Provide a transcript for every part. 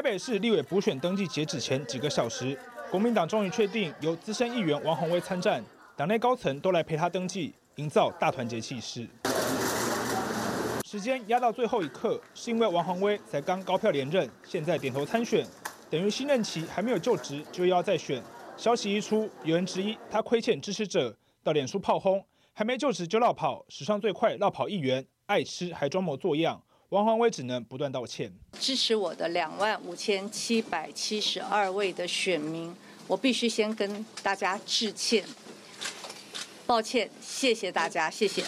台北市立委补选登记截止前几个小时，国民党终于确定由资深议员王宏威参战，党内高层都来陪他登记，营造大团结气势。时间压到最后一刻，是因为王宏威才刚高票连任，现在点头参选，等于新任期还没有就职就要再选。消息一出，有人质疑他亏欠支持者，到脸书炮轰，还没就职就绕跑，史上最快绕跑议员，爱吃还装模作样。王宏威只能不断道歉。支持我的两万五千七百七十二位的选民，我必须先跟大家致歉，抱歉，谢谢大家，谢谢。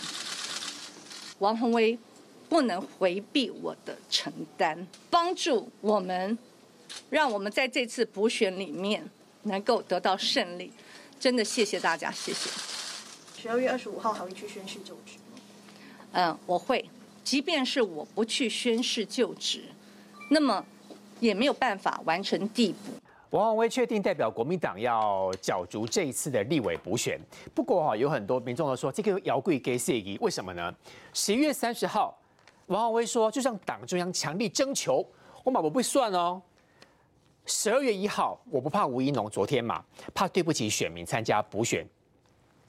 王宏威不能回避我的承担，帮助我们，让我们在这次补选里面能够得到胜利。真的谢谢大家，谢谢。十二月二十五号还会去宣誓就职吗？嗯，我会。即便是我不去宣誓就职，那么也没有办法完成递补。王宏威确定代表国民党要角逐这一次的立委补选。不过哈，有很多民众都说这个姚贵给谢仪，为什么呢？十一月三十号，王宏威说，就像党中央强力征求，我马不会算哦。十二月一号，我不怕吴怡农，昨天嘛，怕对不起选民参加补选。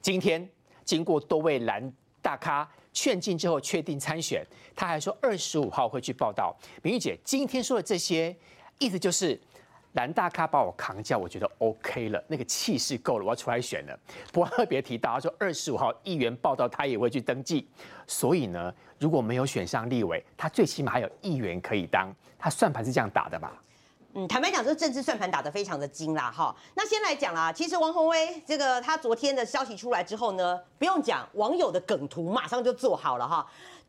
今天经过多位蓝大咖。劝进之后确定参选，他还说二十五号会去报道。明玉姐今天说的这些，意思就是蓝大咖把我扛下，我觉得 OK 了，那个气势够了，我要出来选了。不过特别提到，他说二十五号议员报道，他也会去登记。所以呢，如果没有选上立委，他最起码还有议员可以当。他算盘是这样打的吧？嗯，坦白讲，这个政治算盘打得非常的精啦，哈。那先来讲啦，其实王宏威这个他昨天的消息出来之后呢，不用讲，网友的梗图马上就做好了哈。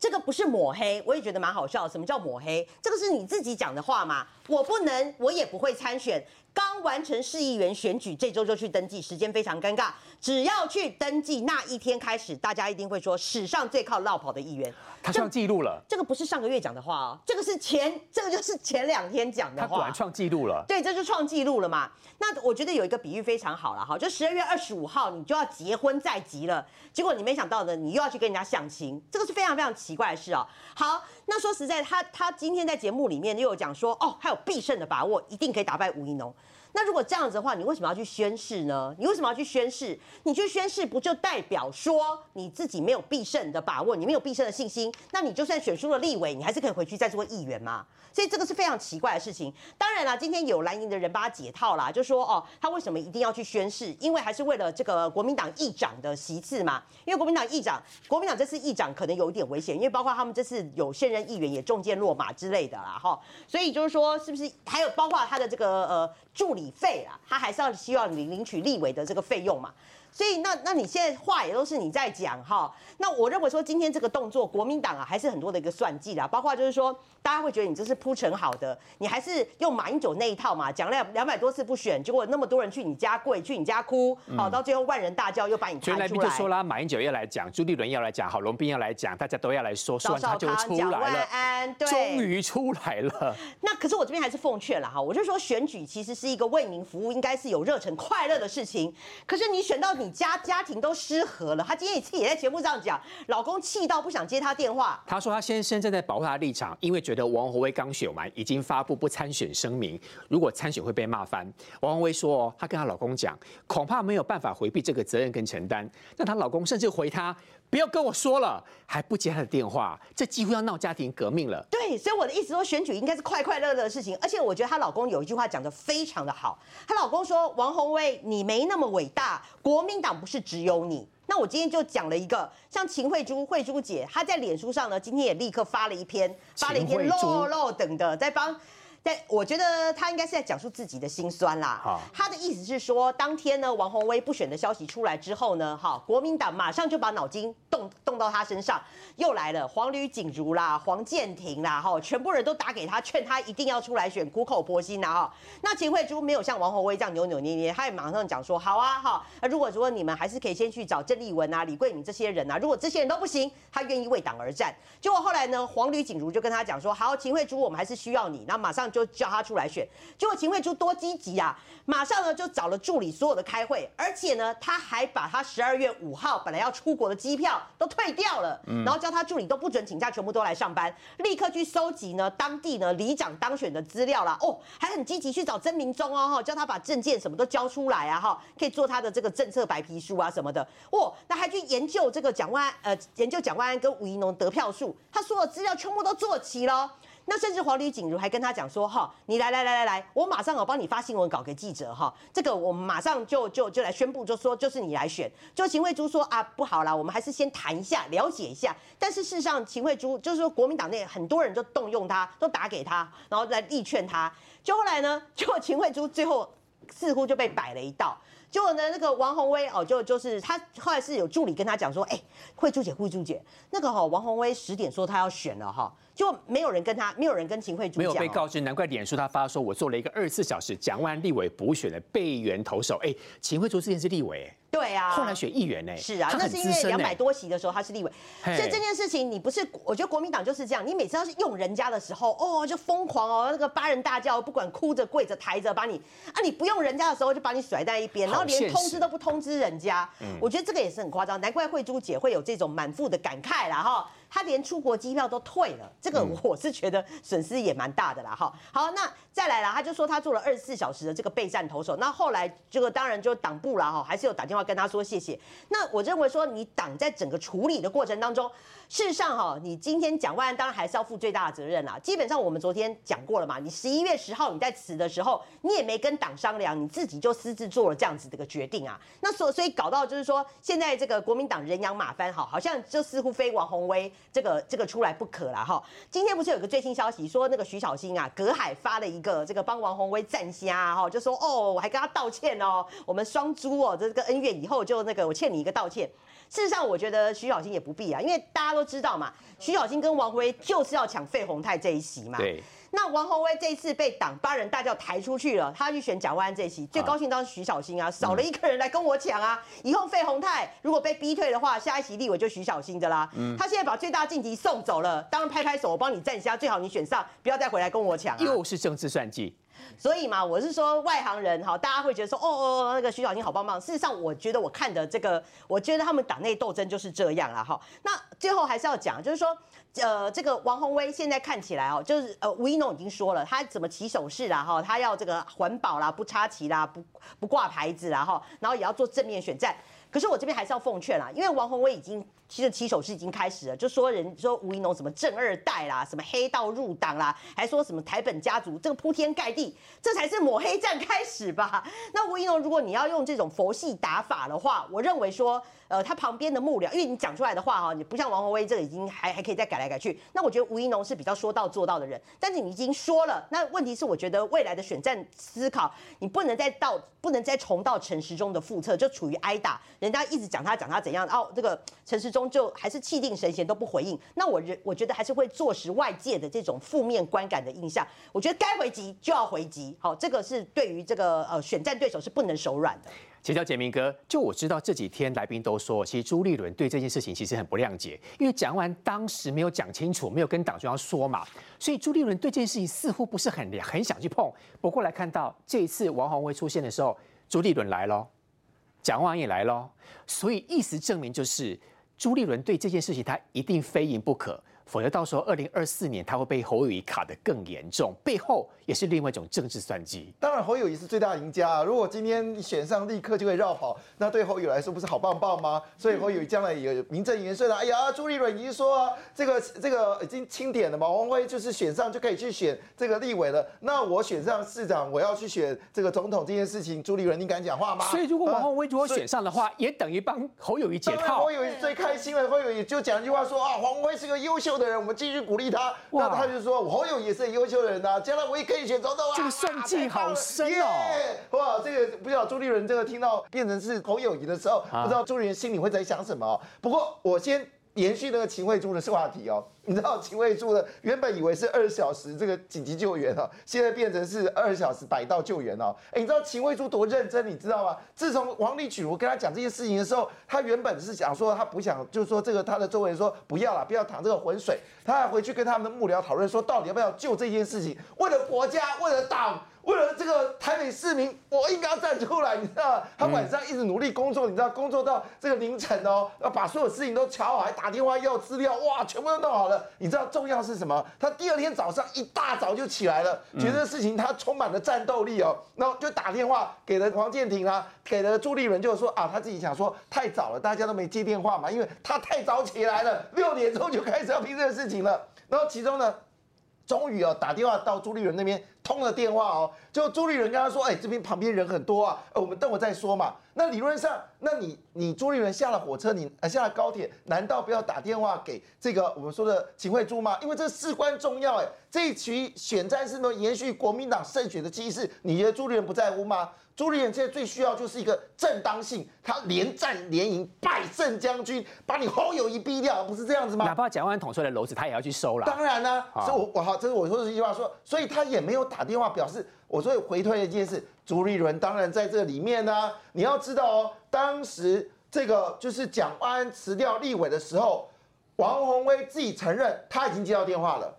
这个不是抹黑，我也觉得蛮好笑。什么叫抹黑？这个是你自己讲的话嘛？我不能，我也不会参选。刚完成市议员选举，这周就去登记，时间非常尴尬。只要去登记那一天开始，大家一定会说史上最靠绕跑的议员，他创纪录了。这个不是上个月讲的话哦，这个是前，这个就是前两天讲的话。他果然创纪录了。对，这就创纪录了嘛。那我觉得有一个比喻非常好了哈，就十二月二十五号你就要结婚在即了，结果你没想到的，你又要去跟人家相亲，这个是非常非常奇怪的事哦。好，那说实在，他他今天在节目里面又有讲说，哦，还有必胜的把握，一定可以打败吴一农。那如果这样子的话，你为什么要去宣誓呢？你为什么要去宣誓？你去宣誓不就代表说你自己没有必胜的把握，你没有必胜的信心？那你就算选出了立委，你还是可以回去再做议员吗？所以这个是非常奇怪的事情。当然啦，今天有蓝营的人把他解套啦，就说哦，他为什么一定要去宣誓？因为还是为了这个国民党议长的席次嘛。因为国民党议长，国民党这次议长可能有一点危险，因为包括他们这次有现任议员也中箭落马之类的啦，哈。所以就是说，是不是还有包括他的这个呃助理？费啊，他还是要希望你领取立委的这个费用嘛。所以那那你现在话也都是你在讲哈，那我认为说今天这个动作，国民党啊还是很多的一个算计啦，包括就是说大家会觉得你这是铺陈好的，你还是用马英九那一套嘛，讲了两百多次不选，结果那么多人去你家跪，去你家哭，好到最后万人大叫又把你抬出来。就说啦，马英九要来讲，朱立伦要来讲，郝龙斌要来讲，大家都要来说，说完他就出来了，终于出来了。那可是我这边还是奉劝了哈，我就说选举其实是一个为民服务，应该是有热忱快乐的事情，可是你选到你。你家家庭都失和了，她今天也也在节目上讲，老公气到不想接她电话。她说她先生正在保护她的立场，因为觉得王宏威刚选完，已经发布不参选声明，如果参选会被骂翻。王宏威说，她跟她老公讲，恐怕没有办法回避这个责任跟承担。那她老公甚至回她。不要跟我说了，还不接他的电话，这几乎要闹家庭革命了。对，所以我的意思说，选举应该是快快乐乐的事情。而且我觉得她老公有一句话讲的非常的好，她老公说：“王宏威，你没那么伟大，国民党不是只有你。”那我今天就讲了一个，像秦慧珠、慧珠姐，她在脸书上呢，今天也立刻发了一篇，发了一篇漏漏等的，在帮。但我觉得他应该是在讲述自己的心酸啦。他的意思是说，当天呢，王宏威不选的消息出来之后呢，哈，国民党马上就把脑筋动动到他身上，又来了黄吕锦如啦、黄建庭啦，哈，全部人都打给他，劝他一定要出来选，苦口婆心呐，哈。那秦惠珠没有像王宏威这样扭扭捏捏，他也马上讲说，好啊，哈，那如果说你们还是可以先去找郑丽文啊、李桂敏这些人啊，如果这些人都不行，他愿意为党而战。结果后来呢，黄吕锦如就跟他讲说，好，秦惠珠，我们还是需要你，那马上。就叫他出来选。结果秦惠珠多积极啊，马上呢就找了助理所有的开会，而且呢他还把他十二月五号本来要出国的机票都退掉了，然后叫他助理都不准请假，全部都来上班，立刻去收集呢当地呢里长当选的资料啦，哦，还很积极去找曾明忠哦，哈，叫他把证件什么都交出来啊，哈，可以做他的这个政策白皮书啊什么的，哦，那还去研究这个蒋万安，呃，研究蒋万安跟吴怡农得票数，他所有资料全部都做齐了。那甚至黄吕锦如还跟他讲说，哈，你来来来来来，我马上我帮你发新闻稿给记者哈，这个我们马上就就就来宣布，就说就是你来选。就秦惠珠说啊，不好啦，我们还是先谈一下，了解一下。但是事实上，秦惠珠就是说国民党内很多人就动用他，都打给他，然后来力劝他。就后来呢，就秦惠珠最后似乎就被摆了一道。结果呢，那个王宏威哦，就就是他后来是有助理跟他讲说，哎，慧珠姐，慧珠姐，那个哈王宏威十点说他要选了哈。就没有人跟他，没有人跟秦惠珠没有被告知，难怪脸书他发说，我做了一个二十四小时蒋万立委补选的备援投手。哎，秦惠珠之前是立委，对啊，后来选议员呢，是啊，那是因为两百多席的时候他是立委，所以这件事情你不是，我觉得国民党就是这样，你每次要是用人家的时候，哦，就疯狂哦，那个八人大叫，不管哭着跪着抬着把你啊，你不用人家的时候就把你甩在一边，然后连通知都不通知人家，我觉得这个也是很夸张，难怪慧珠姐会有这种满腹的感慨啦哈。他连出国机票都退了，这个我是觉得损失也蛮大的啦。哈，好，那再来了，他就说他做了二十四小时的这个备战投手，那后来这个当然就党部啦哈，还是有打电话跟他说谢谢。那我认为说你党在整个处理的过程当中。事实上，哈，你今天蒋万安当然还是要负最大的责任啦。基本上我们昨天讲过了嘛，你十一月十号你在辞的时候，你也没跟党商量，你自己就私自做了这样子的一个决定啊。那所所以搞到就是说，现在这个国民党人仰马翻，哈，好像就似乎非王宏威这个这个出来不可了哈。今天不是有个最新消息说，那个徐小新啊，隔海发了一个这个帮王宏威站虾哈，就说哦，我还跟他道歉哦，我们双猪哦，这个恩怨以后就那个我欠你一个道歉。事实上，我觉得徐小新也不必啊，因为大家都知道嘛，徐小新跟王辉就是要抢费鸿泰这一席嘛。对。那王宏威这一次被党八人大叫抬出去了，他去选蒋万安这一席，最高兴当时徐小新啊，少了一个人来跟我抢啊。以后费鸿泰如果被逼退的话，下一席立委就徐小新的啦。嗯。他现在把最大晋级送走了，当然拍拍手，我帮你站下，最好你选上，不要再回来跟我抢。又是政治算计。所以嘛，我是说外行人哈，大家会觉得说，哦哦，那个徐小新好棒棒。事实上，我觉得我看的这个，我觉得他们党内斗争就是这样了哈。那最后还是要讲，就是说，呃，这个王宏威现在看起来哦，就是呃，吴一农已经说了，他怎么起手势啦哈，他要这个环保啦，不插旗啦，不不挂牌子啦哈，然后也要做正面选战。可是我这边还是要奉劝啦，因为王宏威已经。其实起手是已经开始了，就说人说吴怡农什么正二代啦，什么黑道入党啦，还说什么台本家族，这个铺天盖地，这才是抹黑战开始吧？那吴怡农，如果你要用这种佛系打法的话，我认为说。呃，他旁边的幕僚，因为你讲出来的话哈，你不像王宏威这个已经还还可以再改来改去。那我觉得吴怡农是比较说到做到的人，但是你已经说了，那问题是我觉得未来的选战思考，你不能再到不能再重蹈陈时中的覆辙，就处于挨打，人家一直讲他讲他怎样，哦，这个陈时中就还是气定神闲都不回应。那我人我觉得还是会坐实外界的这种负面观感的印象。我觉得该回击就要回击，好，这个是对于这个呃选战对手是不能手软的。请教简明哥，就我知道这几天来宾都说，其实朱立伦对这件事情其实很不谅解，因为讲完当时没有讲清楚，没有跟党中央说嘛，所以朱立伦对这件事情似乎不是很很想去碰。不过来看到这一次王宏威出现的时候，朱立伦来喽，蒋万也来喽，所以意思证明就是朱立伦对这件事情他一定非赢不可。否则到时候二零二四年他会被侯友谊卡得更严重，背后也是另外一种政治算计。当然侯友谊是最大赢家啊！如果今天选上立刻就会绕跑，那对侯友来说不是好棒棒吗？所以侯友谊将来也名正言顺的。哎呀，朱立伦已经说啊，这个这个已经清点了嘛，王辉就是选上就可以去选这个立委了。那我选上市长，我要去选这个总统这件事情，朱立伦你敢讲话吗？所以如果王宏威如果选上的话，也等于帮侯友谊解套。侯友谊最开心了，侯友谊就讲一句话说啊，黄辉是个优秀。的人，我们继续鼓励他。那他就说：“侯友也是很优秀的人呐，将来我也可以选总统啊。”这个算计好深哦！哇，这个不知道朱立伦这个听到变成是侯友谊的时候，不知道朱立伦心里会在想什么。不过我先延续那个秦惠珠的话题哦。你知道秦惠珠的原本以为是二小时这个紧急救援哦，现在变成是二小时百道救援哦。哎，你知道秦惠珠多认真，你知道吗？自从王立举我跟他讲这件事情的时候，他原本是想说他不想，就是说这个他的周围人说不要了，不要淌这个浑水，他还回去跟他们的幕僚讨论说，到底要不要救这件事情，为了国家，为了党。为了这个台北市民，我应该要站出来，你知道吗？他晚上一直努力工作，你知道，工作到这个凌晨哦，要把所有事情都瞧好，还打电话要资料，哇，全部都弄好了。你知道重要是什么？他第二天早上一大早就起来了，觉得事情他充满了战斗力哦，然后就打电话给了黄建庭啊，给了朱立伦，就说啊，他自己想说太早了，大家都没接电话嘛，因为他太早起来了，六点钟就开始要拼这个事情了。然后其中呢？终于哦，打电话到朱立伦那边通了电话哦，就朱立伦跟他说：“哎，这边旁边人很多啊，我们等会再说嘛。”那理论上，那你你朱立伦下了火车，你下了高铁，难道不要打电话给这个我们说的秦惠珠吗？因为这事关重要哎，这一局选战是能延续国民党胜选的气势，你觉得朱立伦不在乎吗？朱立伦现在最需要就是一个正当性，他连战连赢，败胜将军，把你侯友谊逼掉，不是这样子吗？哪怕蒋万捅出来的篓子，他也要去收了。当然呢，所以我我好，这是我说的这句话说，所以他也没有打电话表示，我所以回推一件事，朱立伦当然在这里面呢。你要知道哦，当时这个就是蒋万安辞掉立委的时候，王宏威自己承认他已经接到电话了。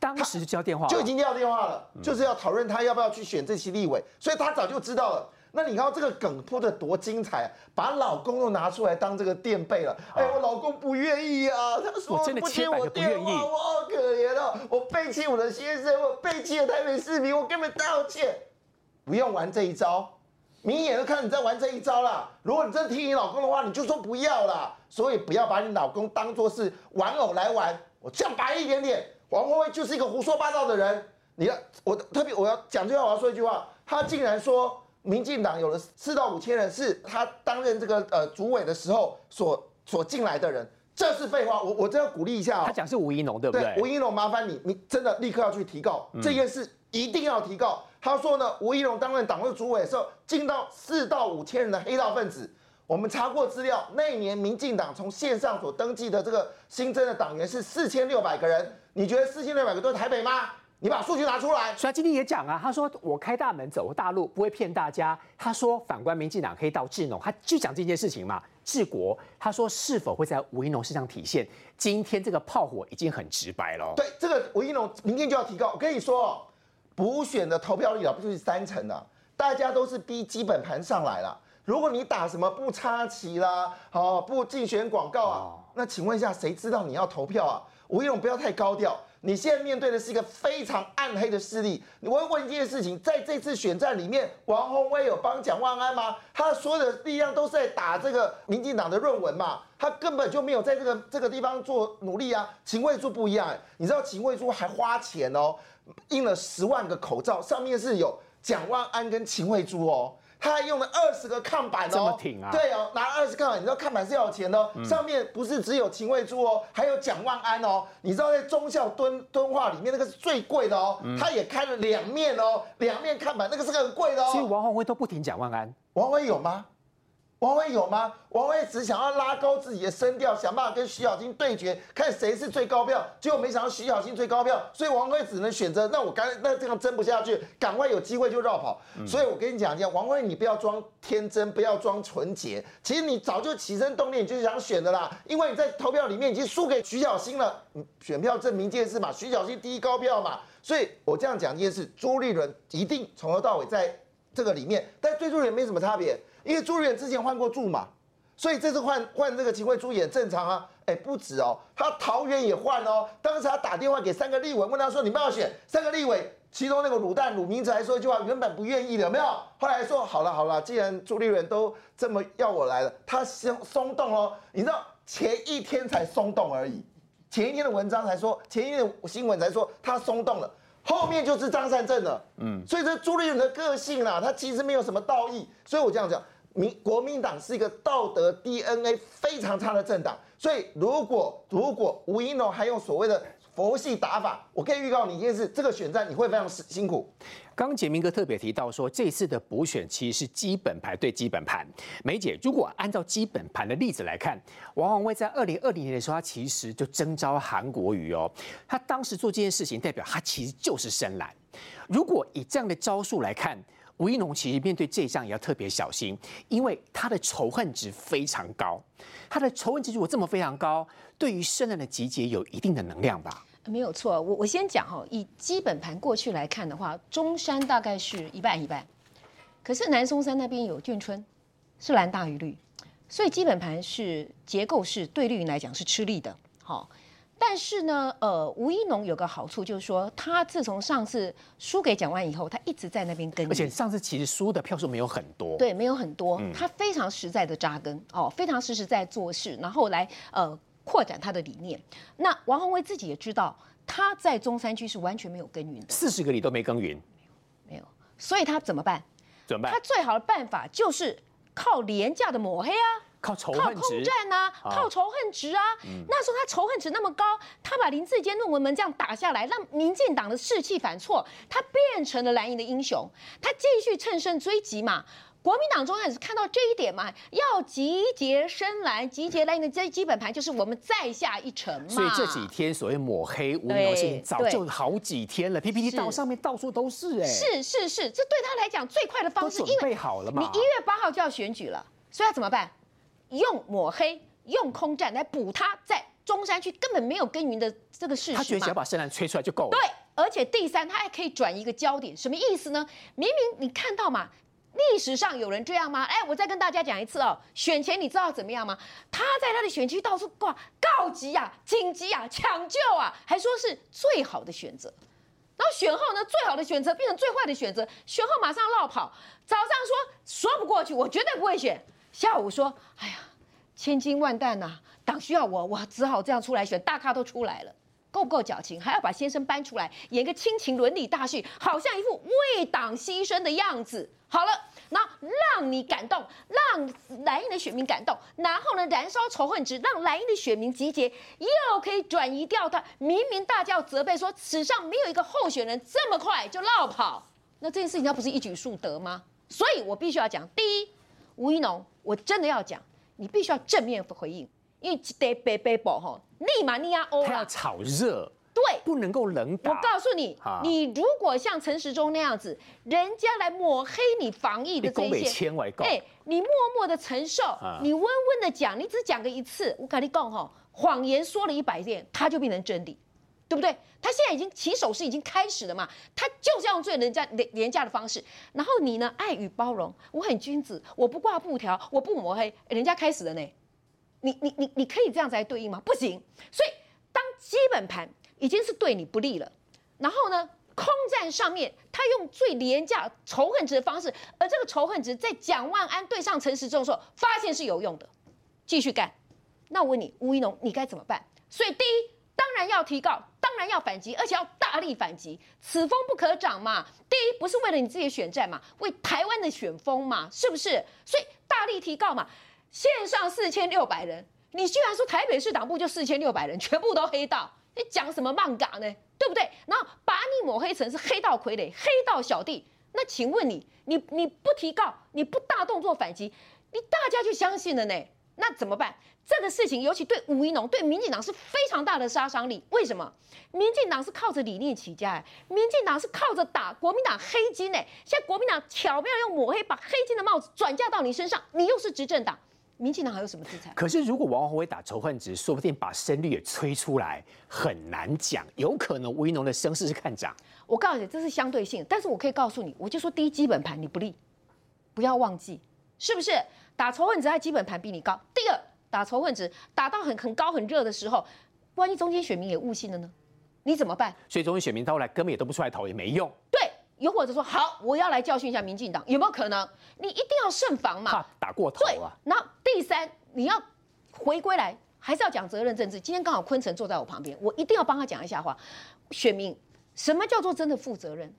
当时就交电话，就已经接到电话了，就是要讨论他要不要去选这期立委，所以他早就知道了。那你看这个梗铺的多精彩，把老公又拿出来当这个垫背了。哎，我老公不愿意啊，他说不接我电话，我好可怜哦，我背弃我的先生，我背弃了台北市民，我根本道歉。不用玩这一招，明眼都看你在玩这一招啦。如果你真的听你老公的话，你就说不要啦。所以不要把你老公当做是玩偶来玩。我讲白一点点。王宏威就是一个胡说八道的人。你要我特别我要讲这句话，我要说一句话。他竟然说民进党有了四到五千人，是他担任这个呃主委的时候所所进来的人，这是废话。我我真要鼓励一下。他讲是吴一农对不对？吴一农，麻烦你，你真的立刻要去提告这件事，一定要提告。他说呢，吴一农担任党的主委的时候，进到四到五千人的黑道分子。我们查过资料，那一年民进党从线上所登记的这个新增的党员是四千六百个人。你觉得四千六百个都是台北吗？你把数据拿出来。所以今天也讲啊，他说我开大门走大路，不会骗大家。他说反观民进党可以到智农，他就讲这件事情嘛，治国。他说是否会在吴一农身上体现？今天这个炮火已经很直白了。对，这个吴一农明天就要提高。我跟你说，补选的投票率啊，不就是三成啊？大家都是逼基本盘上来了。如果你打什么不插旗啦，哦不竞选广告啊，那请问一下，谁知道你要投票啊？吴一龙不要太高调，你现在面对的是一个非常暗黑的势力。我会问一件事情，在这次选战里面，王宏威有帮蒋万安吗？他所有的力量都是在打这个民进党的论文嘛？他根本就没有在这个这个地方做努力啊。秦惠珠不一样，你知道秦惠珠还花钱哦，印了十万个口罩，上面是有蒋万安跟秦惠珠哦。他还用了二十个看板哦，这么挺啊？对哦，拿二十看板，你知道看板是要钱的，上面不是只有秦惠珠哦，还有蒋万安哦。你知道在中校敦敦化里面那个是最贵的哦，他也开了两面哦，两面看板，那个是很贵的哦。所以王宏威都不挺蒋万安，王威有吗？王威有吗？王威只想要拉高自己的声调，想办法跟徐小新对决，看谁是最高票。结果没想到徐小新最高票，所以王威只能选择，那我干那这样争不下去，赶快有机会就绕跑。所以我跟你讲一下，王威你不要装天真，不要装纯洁，其实你早就起身动念，就是想选的啦。因为你在投票里面已经输给徐小新了，选票证明一件事嘛，徐小新第一高票嘛。所以我这样讲一件事，朱立伦一定从头到尾在这个里面，但最终也没什么差别。因为朱立伦之前换过驻嘛，所以这次换换这个秦惠珠也正常啊。哎，不止哦，他桃园也换哦。当时他打电话给三个立委，问他说：“你们要选三个立委？”其中那个卤蛋卤明哲还说一句话，原本不愿意的，有没有？后来说好了好了，既然朱立伦都这么要我来了，他松松动哦。你知道前一天才松动而已，前一天的文章才说，前一天的新闻才说他松动了。后面就是张善政了，嗯，所以这朱立伦的个性啦，他其实没有什么道义，所以我这样讲，民国民党是一个道德 DNA 非常差的政党，所以如果如果吴一农还用所谓的佛系打法。我可以预告你一件事，这个选战你会非常辛苦。刚杰明哥特别提到说，这次的补选其实是基本盘对基本盘。梅姐，如果按照基本盘的例子来看，王宏威在二零二零年的时候，他其实就征召韩国瑜哦，他当时做这件事情，代表他其实就是深蓝。如果以这样的招数来看，吴一农其实面对这一仗也要特别小心，因为他的仇恨值非常高。他的仇恨值如果这么非常高，对于深蓝的集结有一定的能量吧？没有错，我我先讲哈，以基本盘过去来看的话，中山大概是一半一半，可是南松山那边有眷村，是蓝大于绿，所以基本盘是结构是对绿营来讲是吃力的。好，但是呢，呃，吴一农有个好处就是说，他自从上次输给蒋万以后，他一直在那边跟，而且上次其实输的票数没有很多，对，没有很多，他非常实在的扎根哦，非常实实在做事，然后来呃。扩展他的理念。那王宏威自己也知道，他在中山区是完全没有耕耘的，四十个里都没耕耘，没有。所以他怎么办？怎么办？他最好的办法就是靠廉价的抹黑啊，靠仇恨靠空战啊，靠仇恨值啊。那时候他仇恨值那么高，他把林志坚论文门这样打下来，让民进党的士气反挫，他变成了蓝营的英雄，他继续乘胜追击嘛。国民党中央也是看到这一点嘛，要集结深蓝，集结蓝营的这基本盘，就是我们再下一城嘛。所以这几天所谓抹黑吴苗信，早就好几天了，PPT 到上面到处都是哎。是是是，这对他来讲最快的方式，因为好了嘛。你一月八号就要选举了，所以要怎么办？用抹黑、用空战来补他在中山区根本没有耕耘的这个事实他觉得只要把深蓝吹出来就够了。对，而且第三，他还可以转一个焦点，什么意思呢？明明你看到嘛。历史上有人这样吗？哎，我再跟大家讲一次哦。选前你知道怎么样吗？他在他的选区到处挂告急啊、紧急啊、抢救啊，还说是最好的选择。然后选后呢，最好的选择变成最坏的选择，选后马上落跑。早上说说不过去，我绝对不会选。下午说，哎呀，千金万担呐，党需要我，我只好这样出来选。大咖都出来了。够不够矫情？还要把先生搬出来演个亲情伦理大戏，好像一副为党牺牲的样子。好了，那让你感动，让蓝营的选民感动，然后呢，燃烧仇恨值，让蓝营的选民集结，又可以转移掉他。明明大家要责备说，史上没有一个候选人这么快就落跑，那这件事情他不是一举数得吗？所以我必须要讲，第一，吴一农，我真的要讲，你必须要正面回应。因为得背背包哈，立马你要欧他要炒热，对，不能够冷打。我告诉你，你如果像陈时中那样子，人家来抹黑你防疫的这些，哎，你默默的承受，你温温的讲，你只讲个一次，我跟你讲哈，谎言说了一百遍，它就变成真理，对不对？他现在已经起手是已经开始了嘛，他就是要用最人家廉廉价的方式，然后你呢，爱与包容，我很君子，我不挂布条，我不抹黑，人家开始了呢。你你你你可以这样子来对应吗？不行。所以当基本盘已经是对你不利了，然后呢，空战上面他用最廉价仇恨值的方式，而这个仇恨值在蒋万安对上陈时中的时候，发现是有用的，继续干。那我问你，吴一农，你该怎么办？所以第一，当然要提告，当然要反击，而且要大力反击。此风不可长嘛。第一，不是为了你自己选战嘛，为台湾的选风嘛，是不是？所以大力提告嘛。线上四千六百人，你居然说台北市党部就四千六百人，全部都黑道，你讲什么漫嘎呢？对不对？然后把你抹黑成是黑道傀儡、黑道小弟，那请问你，你你不提告，你不大动作反击，你大家就相信了呢？那怎么办？这个事情尤其对吴怡农、对民进党是非常大的杀伤力。为什么？民进党是靠着理念起家，哎，民进党是靠着打国民党黑金，哎，现在国民党巧妙用抹黑把黑金的帽子转嫁到你身上，你又是执政党。民进党还有什么资产？可是如果王宏威打仇恨值，说不定把声率也吹出来，很难讲。有可能吴一农的声势是看涨。我告诉你，这是相对性。但是我可以告诉你，我就说第一基本盘你不利，不要忘记，是不是？打仇恨值，他基本盘比你高。第二，打仇恨值打到很很高很热的时候，万一中间选民也误信了呢？你怎么办？所以中间选民到后来根本也都不出来投，也没用。对。又或者说，好，我要来教训一下民进党，有没有可能？你一定要慎防嘛，怕打过头啊。那第三，你要回归来，还是要讲责任政治。今天刚好坤城坐在我旁边，我一定要帮他讲一下话。选民，什么叫做真的负责任？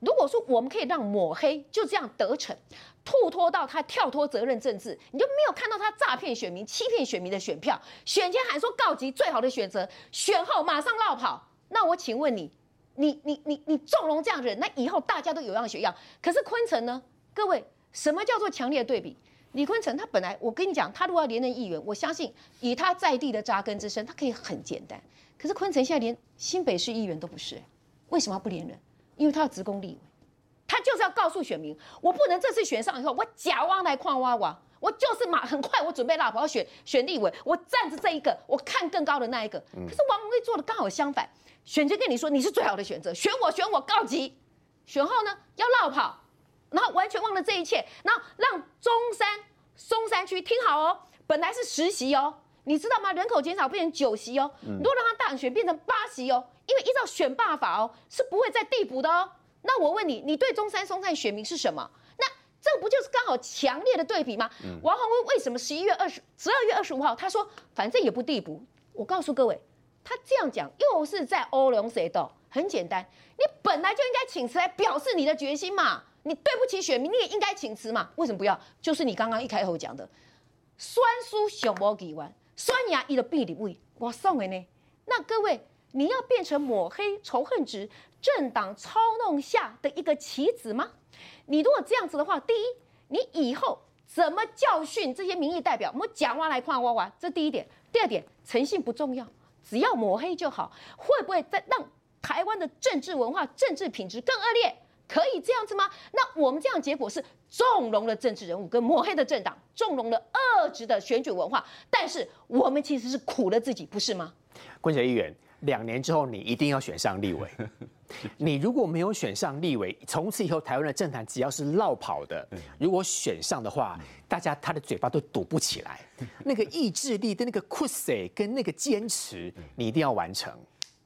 如果说我们可以让抹黑就这样得逞，吐脱到他跳脱责任政治，你就没有看到他诈骗选民、欺骗选民的选票，选前喊说告急最好的选择，选后马上绕跑。那我请问你，你你你你纵容这样的人，那以后大家都有样学样。可是昆城呢？各位，什么叫做强烈对比？李坤城他本来，我跟你讲，他如果要连任议员，我相信以他在地的扎根之深，他可以很简单。可是昆城现在连新北市议员都不是，为什么不连任？因为他要职工立委，他就是要告诉选民，我不能这次选上以后，我假挖来矿挖挖，我就是马很快，我准备拉跑要选选立委，我站着这一个，我看更高的那一个。可是王宏威做的刚好相反，选择跟你说你是最好的选择，选我选我告急，选后呢要绕跑。然后完全忘了这一切，然后让中山松山区听好哦，本来是实习哦，你知道吗？人口减少变成九席哦，如果让他大选变成八席哦，因为依照选罢法哦，是不会再递补的哦。那我问你，你对中山松山选民是什么？那这不就是刚好强烈的对比吗？王宏威为什么十一月二十、十二月二十五号他说反正也不递补？我告诉各位，他这样讲又是在欧龙谁斗？很简单，你本来就应该请辞来表示你的决心嘛。你对不起选民，你也应该请辞嘛？为什么不要？就是你刚刚一开口讲的，酸输小魔给完，酸牙一的必理位，我送给你。那各位，你要变成抹黑仇恨值、政党操弄下的一个棋子吗？你如果这样子的话，第一，你以后怎么教训这些民意代表？我们讲话来夸哇哇，这第一点。第二点，诚信不重要，只要抹黑就好。会不会再让台湾的政治文化、政治品质更恶劣？可以这样子吗？那我们这样结果是纵容了政治人物跟抹黑的政党，纵容了恶质的选举文化，但是我们其实是苦了自己，不是吗？关姐议员，两年之后你一定要选上立委。你如果没有选上立委，从此以后台湾的政坛只要是绕跑的，如果选上的话，大家他的嘴巴都堵不起来。那个意志力的那个酷塞跟那个坚持，你一定要完成。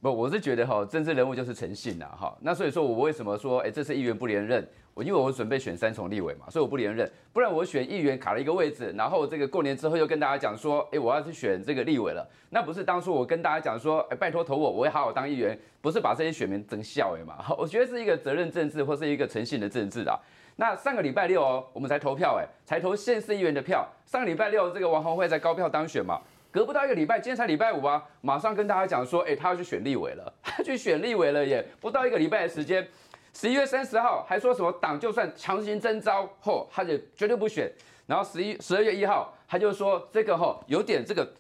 不，我是觉得哈，政治人物就是诚信呐，哈。那所以说我为什么说，哎，这次议员不连任？我因为我准备选三重立委嘛，所以我不连任。不然我选议员卡了一个位置，然后这个过年之后又跟大家讲说，哎，我要去选这个立委了。那不是当初我跟大家讲说，哎，拜托投我，我会好好当议员，不是把这些选民整笑哎嘛？我觉得是一个责任政治或是一个诚信的政治啊。那上个礼拜六哦，我们才投票哎，才投县市议员的票。上个礼拜六这个王宏慧在高票当选嘛。隔不到一个礼拜，今天才礼拜五啊，马上跟大家讲说，哎，他要去选立委了，他去选立委了耶！不到一个礼拜的时间，十一月三十号还说什么党就算强行征召后，他就绝对不选。然后十一十二月一号，他就说这个哈有点这个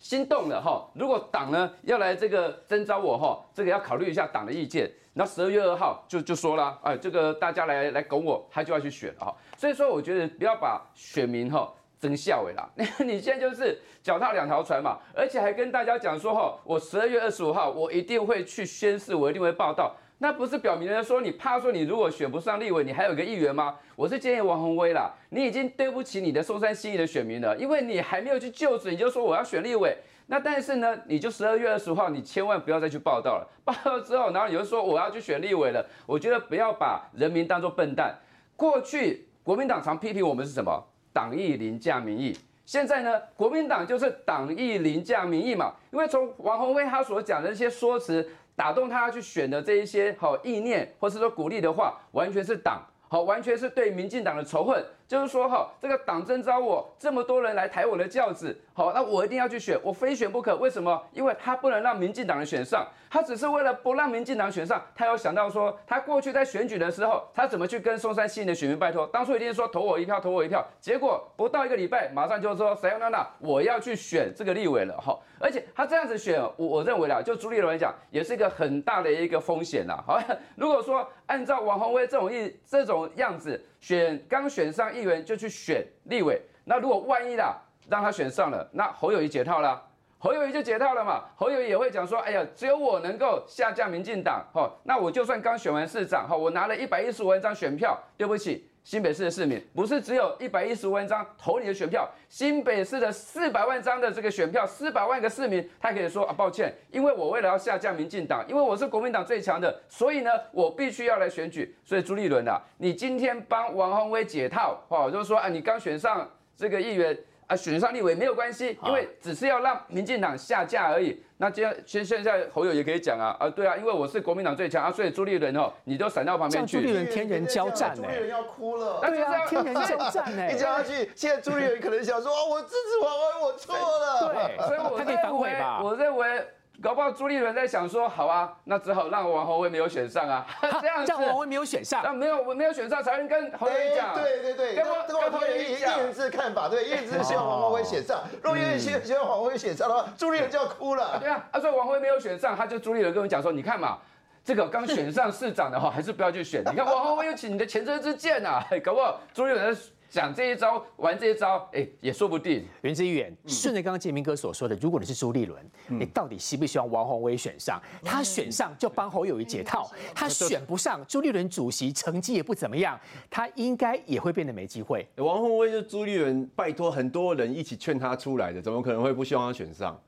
心动了哈，如果党呢要来这个征召我哈，这个要考虑一下党的意见。那十二月二号就就说了，哎，这个大家来来拱我，他就要去选了哈。所以说，我觉得不要把选民哈。真笑伟啦！你现在就是脚踏两条船嘛，而且还跟大家讲说哈，我十二月二十五号我一定会去宣誓，我一定会报道。那不是表明了说你怕说你如果选不上立委，你还有个议员吗？我是建议王宏威啦，你已经对不起你的松山新义的选民了，因为你还没有去就职，你就说我要选立委。那但是呢，你就十二月二十五号，你千万不要再去报道了。报道之后，然后你就说我要去选立委了。我觉得不要把人民当作笨蛋。过去国民党常批评我们是什么？党意凌驾民意，现在呢，国民党就是党意凌驾民意嘛。因为从王宏威他所讲的那些说辞，打动他去选的这一些好意念，或是说鼓励的话，完全是党。好，完全是对民进党的仇恨，就是说哈，这个党征召我这么多人来抬我的轿子，好，那我一定要去选，我非选不可。为什么？因为他不能让民进党人选上，他只是为了不让民进党选上，他有想到说，他过去在选举的时候，他怎么去跟松山新的选民拜托？当初一定说投我一票，投我一票，结果不到一个礼拜，马上就说谁要那那，我要去选这个立委了，哈。而且他这样子选，我我认为啦，就朱立伦来讲，也是一个很大的一个风险啦。好，如果说按照王宏威这种意这种样子选，刚选上议员就去选立委，那如果万一啦让他选上了，那侯友谊解套啦，侯友谊就解套了嘛。侯友谊也会讲说，哎呀，只有我能够下架民进党，哈，那我就算刚选完市长，哈，我拿了一百一十五万张选票，对不起。新北市的市民不是只有一百一十万张投你的选票，新北市的四百万张的这个选票，四百万个市民，他可以说啊，抱歉，因为我为了要下降民进党，因为我是国民党最强的，所以呢，我必须要来选举。所以朱立伦啊，你今天帮王宏威解套，哦，就是说啊，你刚选上这个议员。啊，选上立委没有关系，因为只是要让民进党下架而已。那这样，现现在侯友也可以讲啊，啊，对啊，因为我是国民党最强啊，所以朱立伦哦，你就闪到旁边去。朱立伦天人交战朱立伦要哭了。对啊，天人交战呢。一讲下去，现在朱立伦可能想说，哦，我支持王文，我错了。对，所以我他可以反悔吧？我认为。搞不好朱立伦在想说，好啊，那只好让王宏威没有选上啊，这样子，让王威没有选上，那没有我没有选上才能跟侯友宜讲，对对对，跟我这个跟侯友宜讲叶人志看法，对，叶人志希望王宏威选上，如果叶人志希望王宏威选上的话，朱立伦就要哭了。对啊，啊，所以王辉没有选上，他就朱立伦跟我讲说，你看嘛，这个刚选上市长的话，还是不要去选。你看王宏威又请你的前车之鉴呐，搞不好朱立伦在讲这一招，玩这一招，哎，也说不定。袁志远，嗯顺着刚刚建明哥所说的，如果你是朱立伦，你到底希不希望王宏威选上？他选上就帮侯友谊解套，他选不上，朱立伦主席成绩也不怎么样，他应该也会变得没机会。王宏威就是朱立伦拜托很多人一起劝他出来的，怎么可能会不希望他选上？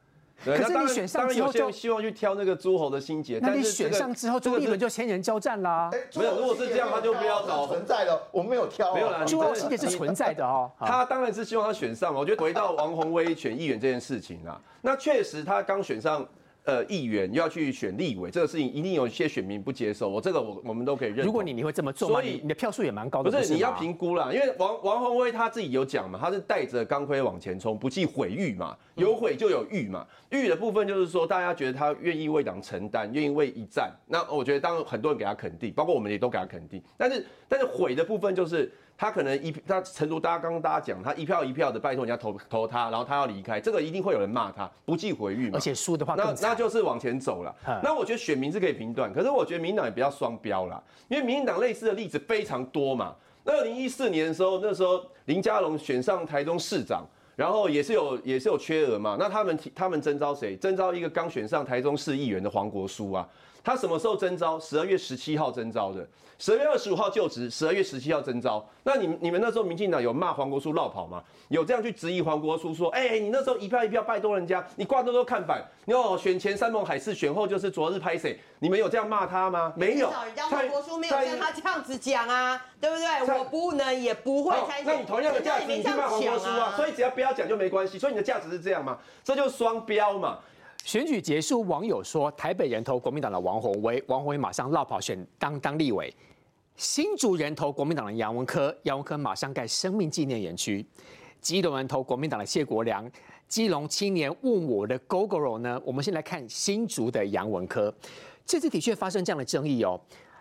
对可是你选上之后就有些人希望去挑那个诸侯的心结，那你选上之后，朱立伦就千人交战啦。哎没有如果是这样他就不要找存在的，我们没有挑哦，没有啦，诸侯心结是存在的哦。他当然是希望他选上嘛。我觉得回到王宏威选议员这件事情啊，那确实他刚选上呃议员，又要去选立委，这个事情一定有一些选民不接受。我这个我我们都可以认。如果你你会这么做？所以你你的票数也蛮高的，不是你要评估啦，因为王王宏威他自己有讲嘛，他是带着钢盔往前冲，不计毁誉嘛，有毁就有誉嘛。誉的部分就是说，大家觉得他愿意为党承担，愿意为一战。那我觉得当然很多人给他肯定，包括我们也都给他肯定。但是但是毁的部分就是他可能一他诚如大家刚刚大家讲，他一票一票的拜托人家投投他，然后他要离开，这个一定会有人骂他，不计回誉嘛。而且输的话那那就是往前走了嗯。那我觉得选民是可以评断，可是我觉得民进党也不要双标啦，因为民进党类似的例子非常多嘛。那二零一四年的时候，那时候林佳龙选上台中市长，然后也是有也是有缺额嘛。那他们提他们征召谁？征召一个刚选上台中市议员的黄国书啊。他什么时候征招？十二月十七号征招的，十二月二十五号就职，十二月十七号征招。那你们你们那时候民进党有骂黄国书绕跑吗？有这样去质疑黄国书说，哎、你那时候一票一票拜托人家，你挂多多看板，你哦选前山盟海誓，选后就是昨日拍谁？你们有这样骂他吗？没有黄国书没有像他这样子讲啊，对不对？我不能也不会好参选。那你同样的价值，你去骂黄国书啊，所以只要不要讲就没关系。所以你的价值是这样嘛？这就是双标嘛。选举结束，网友说台北人投国民党的王宏威，王宏威马上绕跑选当当立委；新竹人投国民党的杨文科，杨文科马上盖生命纪念园区；基隆人投国民党的谢国良，基隆青年问我的 GoGo 呢？我们先来看新竹的杨文科，这次的确发生这样的争议哦，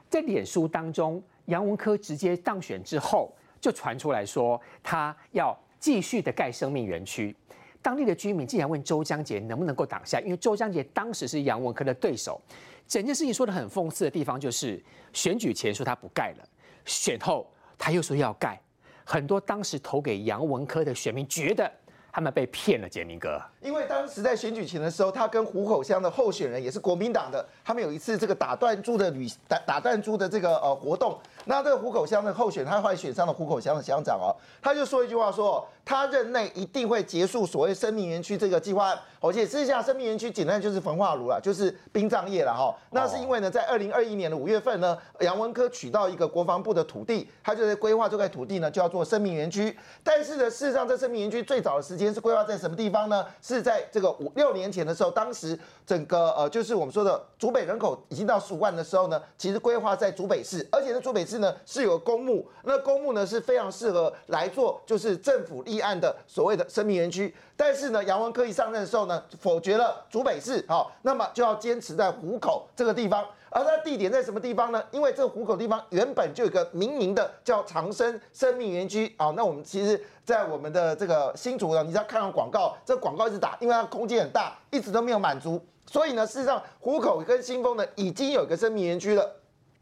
在脸书当中，杨文科直接当选之后，就传出来说他要继续的盖生命园区。当地的居民竟然问周江杰能不能够挡下，因为周江杰当时是杨文科的对手。整件事情说的很讽刺的地方就是，选举前说他不盖了，选后他又说要盖。很多当时投给杨文科的选民觉得他们被骗了，杰明哥。因为当时在选举前的时候，他跟虎口乡的候选人也是国民党的，他们有一次这个打断猪的旅打打断猪的这个呃活动。那这个虎口乡的候选人，他后来选上了虎口乡的乡长哦，他就说一句话说，他任内一定会结束所谓生命园区这个计划案。而且事实上，生命园区简单就是焚化炉了，就是殡葬业了哈。那是因为呢，在二零二一年的五月份呢，杨文科取到一个国防部的土地，他就在规划这块土地呢，就要做生命园区。但是呢，事实上这生命园区最早的时间是规划在什么地方呢？是是在这个五六年前的时候，当时整个呃就是我们说的竹北人口已经到十五万的时候呢，其实规划在竹北市，而且呢竹北市呢是有公墓，那公墓呢是非常适合来做就是政府立案的所谓的生命园区。但是呢，杨文科一上任的时候呢，否决了竹北市，好、那么就要坚持在湖口这个地方。而它地点在什么地方呢？因为这个湖口地方原本就有个民营的叫长生生命园区啊、那我们其实，在我们的这个新竹呢，你只要看到广告，这广告一直打，因为它空间很大，一直都没有满足。所以呢，事实上虎口跟新丰呢已经有一个生命园区了。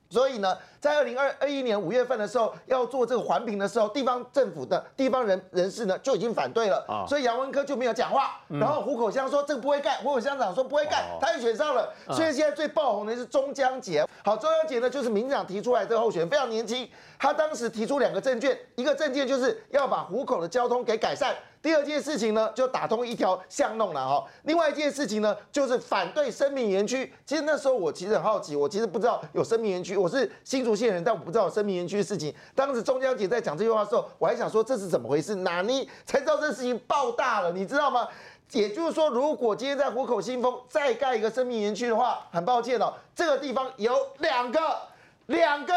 所以呢，在二零二二一年五月份的时候，要做这个环评的时候，地方政府的地方人人士呢就已经反对了，啊所以杨文科就没有讲话。然后虎口乡说这个不会盖，虎口乡长说不会盖，他也选上了。所以现在最爆红的是中江杰。好，中江杰呢就是民进党提出来这个候选人，非常年轻。他当时提出两个证件，一个证件就是要把虎口的交通给改善。第二件事情呢，就打通一条巷弄了哈。另外一件事情呢，就是反对生命园区。其实那时候我其实很好奇，我其实不知道有生命园区，我是新竹些人，但我不知道生命园区的事情。当时钟江姐在讲这句话的时候，我还想说这是怎么回事？哪里才知道这事情爆大了，你知道吗？也就是说，如果今天在虎口新丰再盖一个生命园区的话，很抱歉哦，这个地方有两个两个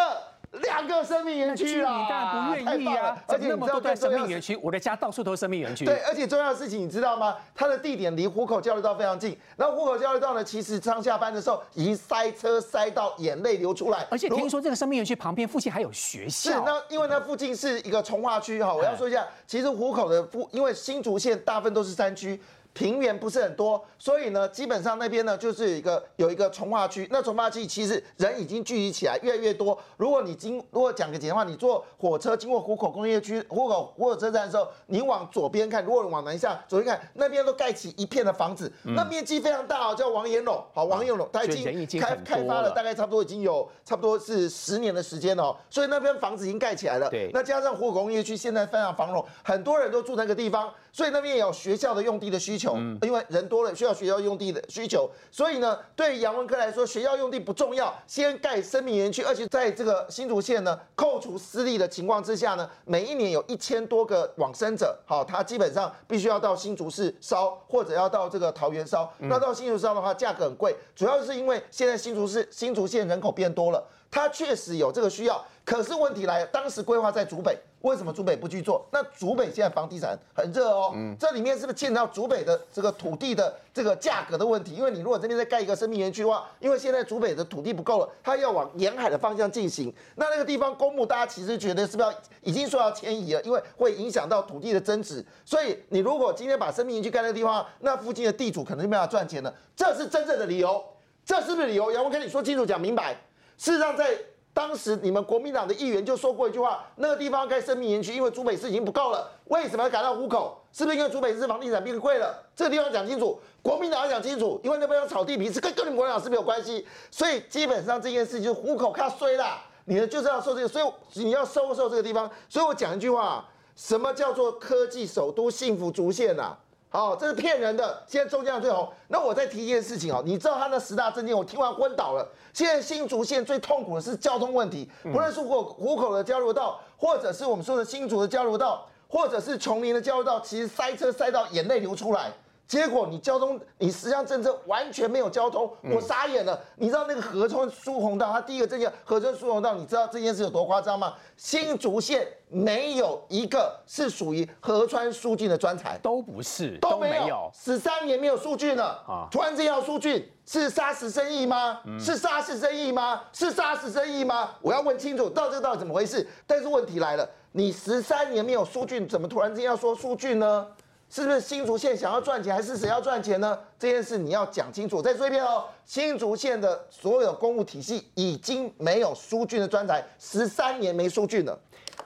两个生命园区啦，你当然不愿意啊！而且那么多在生命园区，我的家到处都是生命园区。对，而且重要的事情你知道吗？它的地点离虎口交流道非常近，然后虎口交流道呢，其实上下班的时候已经塞车塞到眼泪流出来。而且听说这个生命园区旁边附近还有学校。是，那因为那附近是一个从化区哈，我要说一下，其实虎口的附，因为新竹县大部分都是山区。平原不是很多，所以呢，基本上那边呢就是一个有一个从化区。那从化区其实人已经聚集起来，越来越多。如果你经如果讲个简单话，你坐火车经过虎口工业区、虎口虎口车站的时候，你往左边看，如果往南下左边看，那边都盖起一片的房子，那面积非常大哦，叫王岩垄。好，王岩垄，它已经开开发了，大概差不多已经有差不多是十年的时间哦，所以那边房子已经盖起来了。对，那加上虎口工业区现在非常繁荣，很多人都住那个地方。所以那边也有学校的用地的需求，因为人多了，需要学校用地的需求。所以呢，对杨文科来说，学校用地不重要，先盖生命园区，而且在这个新竹县呢，扣除私立的情况之下呢，每一年有一千多个往生者，好，他基本上必须要到新竹市烧，或者要到这个桃园烧。那到新竹烧的话，价格很贵，主要是因为现在新竹市新竹县人口变多了，它确实有这个需要。可是问题来了，当时规划在竹北。为什么竹北不去做？那竹北现在房地产很热哦，这里面是不是牵扯到竹北的这个土地的这个价格的问题？因为你如果这边再盖一个生命园区的话，因为现在竹北的土地不够了，它要往沿海的方向进行，那那个地方公墓大家其实觉得是不是要已经说要迁移了？因为会影响到土地的增值，所以你如果今天把生命园区盖那个地方，那附近的地主可能就没办法赚钱了，这是真正的理由，这是不是理由？杨文跟你说清楚讲明白，事实上在。当时你们国民党的议员就说过一句话：那个地方该生命园区，因为竹北市已经不够了，为什么要改到虎口？是不是因为竹北市房地产变贵了？这个地方讲清楚，国民党要讲清楚，因为那边有炒地皮，是跟跟你们国民党是没有关系。所以基本上这件事就是虎口看衰了，你呢就是要收这个，所以你要收收这个地方。所以我讲一句话：什么叫做科技首都、幸福竹县呐？好，这是骗人的。现在中江最红，那我再提一件事情哦，你知道他的十大证件，我听完昏倒了。现在新竹县最痛苦的是交通问题，不论是虎虎口的交流道，或者是我们说的新竹的交流道，或者是琼林的交流道，其实塞车塞到眼泪流出来。结果你交通，你实际上政策完全没有交通，我傻眼了。你知道那个河川疏洪道，它第一个证件河川疏洪道，你知道这件事有多夸张吗？新竹县没有一个是属于河川疏浚的专才，都不是，都没有，十三年没有疏浚了啊！突然间要疏浚，是杀死生意吗？是杀死生意吗？是杀死生意吗？我要问清楚，到这到底怎么回事？但是问题来了，你十三年没有疏浚，怎么突然间要说疏浚呢？是不是新竹县想要赚钱，还是谁要赚钱呢？这件事你要讲清楚。再说一遍哦，新竹县的所有公务体系已经没有疏浚的专才，十三年没疏浚了。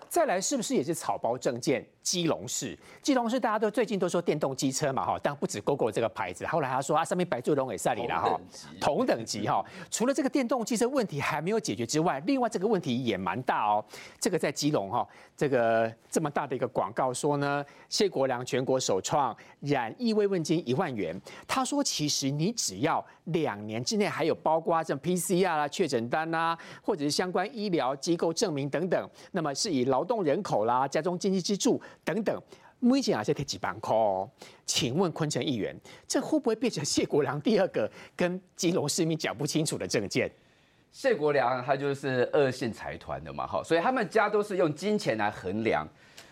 再来，是不是也是草包证件？基隆市，基隆市大家都最近都说电动机车嘛哈，但不止 GOGO 这个牌子，后来他说啊，上面白住龙尾赛里了哈，同等级哈。除了这个电动机车问题还没有解决之外，另外这个问题也蛮大哦。这个在基隆哈，这个这么大的一个广告说呢，谢国良全国首创染疫慰问金一万元。他说其实你只要两年之内还有包括这 PCR 啦、确诊单啦，或者是相关医疗机构证明等等，那么是以劳动人口啦、家中经济支柱。等等，每件还是贴几万块哦。请问昆城议员，这会不会变成谢国良第二个跟基隆市民讲不清楚的证件？谢国良他就是恶性财团的嘛，哈，所以他们家都是用金钱来衡量。